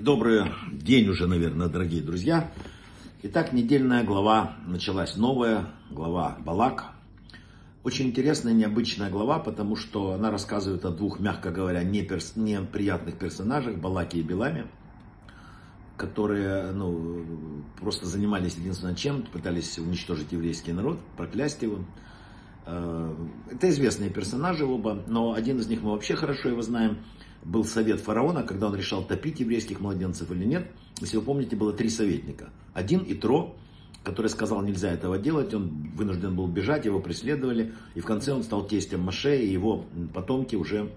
Добрый день уже, наверное, дорогие друзья. Итак, недельная глава началась новая, глава Балак. Очень интересная, необычная глава, потому что она рассказывает о двух, мягко говоря, неперс... неприятных персонажах, Балаке и Беламе, которые ну, просто занимались единственным чем, пытались уничтожить еврейский народ, проклясть его. Э, это известные персонажи оба, но один из них мы вообще хорошо его знаем – был совет фараона, когда он решал топить еврейских младенцев или нет. Если вы помните, было три советника. Один и Тро, который сказал, нельзя этого делать, он вынужден был бежать, его преследовали, и в конце он стал тестем Маше, и его потомки уже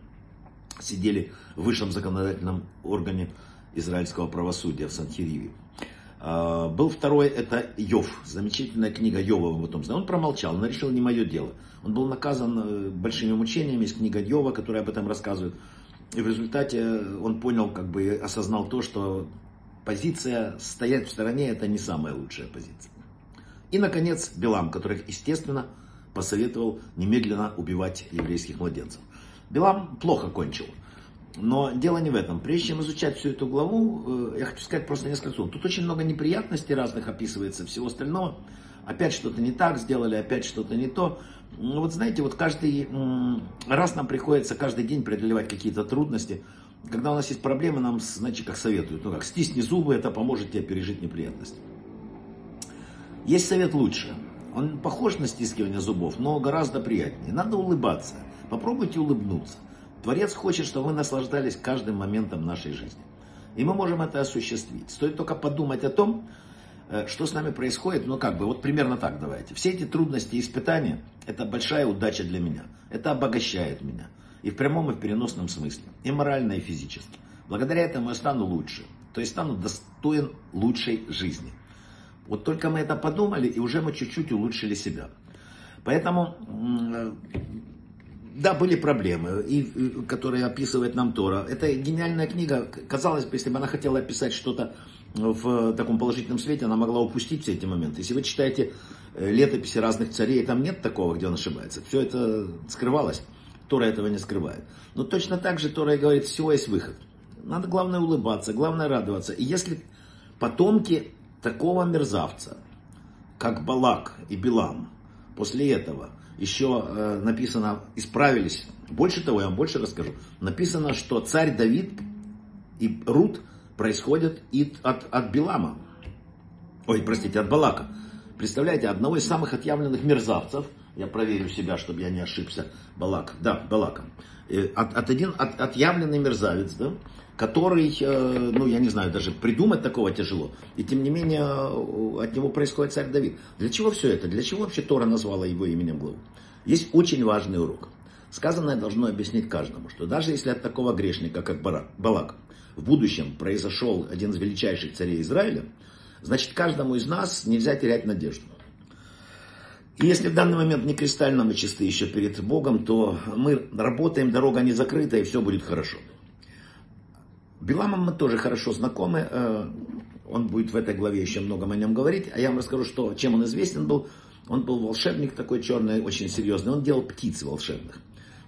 сидели в высшем законодательном органе израильского правосудия в Санхириве. А, был второй, это Йов, замечательная книга Йова, вы потом знаете. Он промолчал, он решил, не мое дело. Он был наказан э, большими мучениями, есть книга Йова, которая об этом рассказывает. И в результате он понял, как бы осознал то, что позиция стоять в стороне это не самая лучшая позиция. И, наконец, Белам, который, естественно, посоветовал немедленно убивать еврейских младенцев. Белам плохо кончил. Но дело не в этом. Прежде чем изучать всю эту главу, э, я хочу сказать просто несколько слов. Тут очень много неприятностей разных описывается, всего остального. Опять что-то не так сделали, опять что-то не то. Ну, вот знаете, вот каждый раз нам приходится каждый день преодолевать какие-то трудности. Когда у нас есть проблемы, нам, знаете, как советуют, ну как, стисни зубы, это поможет тебе пережить неприятность. Есть совет лучше. Он похож на стискивание зубов, но гораздо приятнее. Надо улыбаться. Попробуйте улыбнуться. Творец хочет, чтобы мы наслаждались каждым моментом нашей жизни. И мы можем это осуществить. Стоит только подумать о том, что с нами происходит, ну как бы, вот примерно так давайте. Все эти трудности и испытания, это большая удача для меня. Это обогащает меня. И в прямом, и в переносном смысле. И морально, и физически. Благодаря этому я стану лучше. То есть стану достоин лучшей жизни. Вот только мы это подумали, и уже мы чуть-чуть улучшили себя. Поэтому, да, были проблемы, и, которые описывает нам Тора. Это гениальная книга. Казалось бы, если бы она хотела описать что-то в таком положительном свете, она могла упустить все эти моменты. Если вы читаете э, летописи разных царей, там нет такого, где он ошибается. Все это скрывалось. Тора этого не скрывает. Но точно так же Тора говорит, всего есть выход. Надо главное улыбаться, главное радоваться. И если потомки такого мерзавца, как Балак и Билам, после этого еще э, написано, исправились. Больше того, я вам больше расскажу. Написано, что царь Давид и Рут – происходят и от, от Билама. Ой, простите, от Балака. Представляете, одного из самых отъявленных мерзавцев, я проверю себя, чтобы я не ошибся, Балак, да, Балаком, э, от, от один от, отъявленный мерзавец, да, который, э, ну, я не знаю, даже придумать такого тяжело. И тем не менее, э, от него происходит царь Давид. Для чего все это? Для чего вообще Тора назвала его именем главу? Есть очень важный урок. Сказанное должно объяснить каждому, что даже если от такого грешника, как Балак, в будущем произошел один из величайших царей Израиля, значит каждому из нас нельзя терять надежду. И если в данный момент не кристально мы чисты еще перед Богом, то мы работаем, дорога не закрыта, и все будет хорошо. Биламом мы тоже хорошо знакомы, э, он будет в этой главе еще много о нем говорить, а я вам расскажу, что, чем он известен был. Он был волшебник такой черный, очень серьезный, он делал птиц волшебных.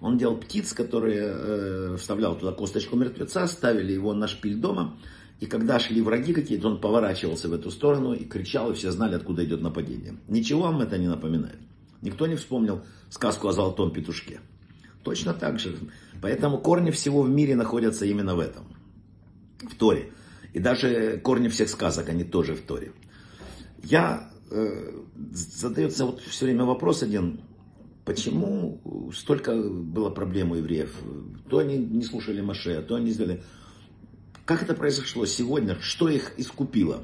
Он делал птиц, которые э, вставлял туда косточку мертвеца, ставили его на шпиль дома. И когда шли враги какие-то, он поворачивался в эту сторону и кричал, и все знали, откуда идет нападение. Ничего вам это не напоминает. Никто не вспомнил сказку о золотом петушке. Точно так же. Поэтому корни всего в мире находятся именно в этом. В Торе. И даже корни всех сказок, они тоже в Торе. Я э, задается вот все время вопрос один, Почему столько было проблем у евреев? То они не слушали Маше, то они сделали... Как это произошло сегодня? Что их искупило?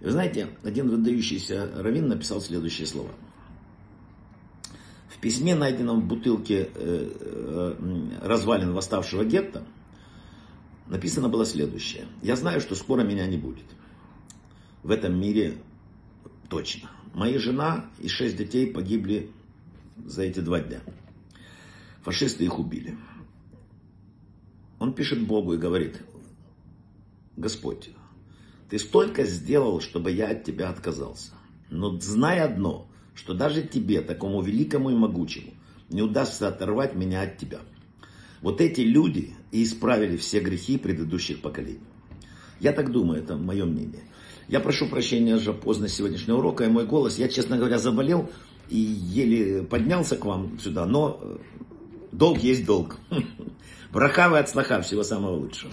Вы знаете, один выдающийся раввин написал следующие слова. В письме, найденном в бутылке э, э, развалин восставшего гетто, написано было следующее. Я знаю, что скоро меня не будет. В этом мире точно. Моя жена и шесть детей погибли за эти два дня. Фашисты их убили. Он пишет Богу и говорит, Господь, ты столько сделал, чтобы я от тебя отказался. Но знай одно, что даже тебе, такому великому и могучему, не удастся оторвать меня от тебя. Вот эти люди и исправили все грехи предыдущих поколений. Я так думаю, это мое мнение. Я прошу прощения за поздность сегодняшнего урока и мой голос. Я, честно говоря, заболел и еле поднялся к вам сюда, но долг есть долг. Брахавы от слаха, всего самого лучшего.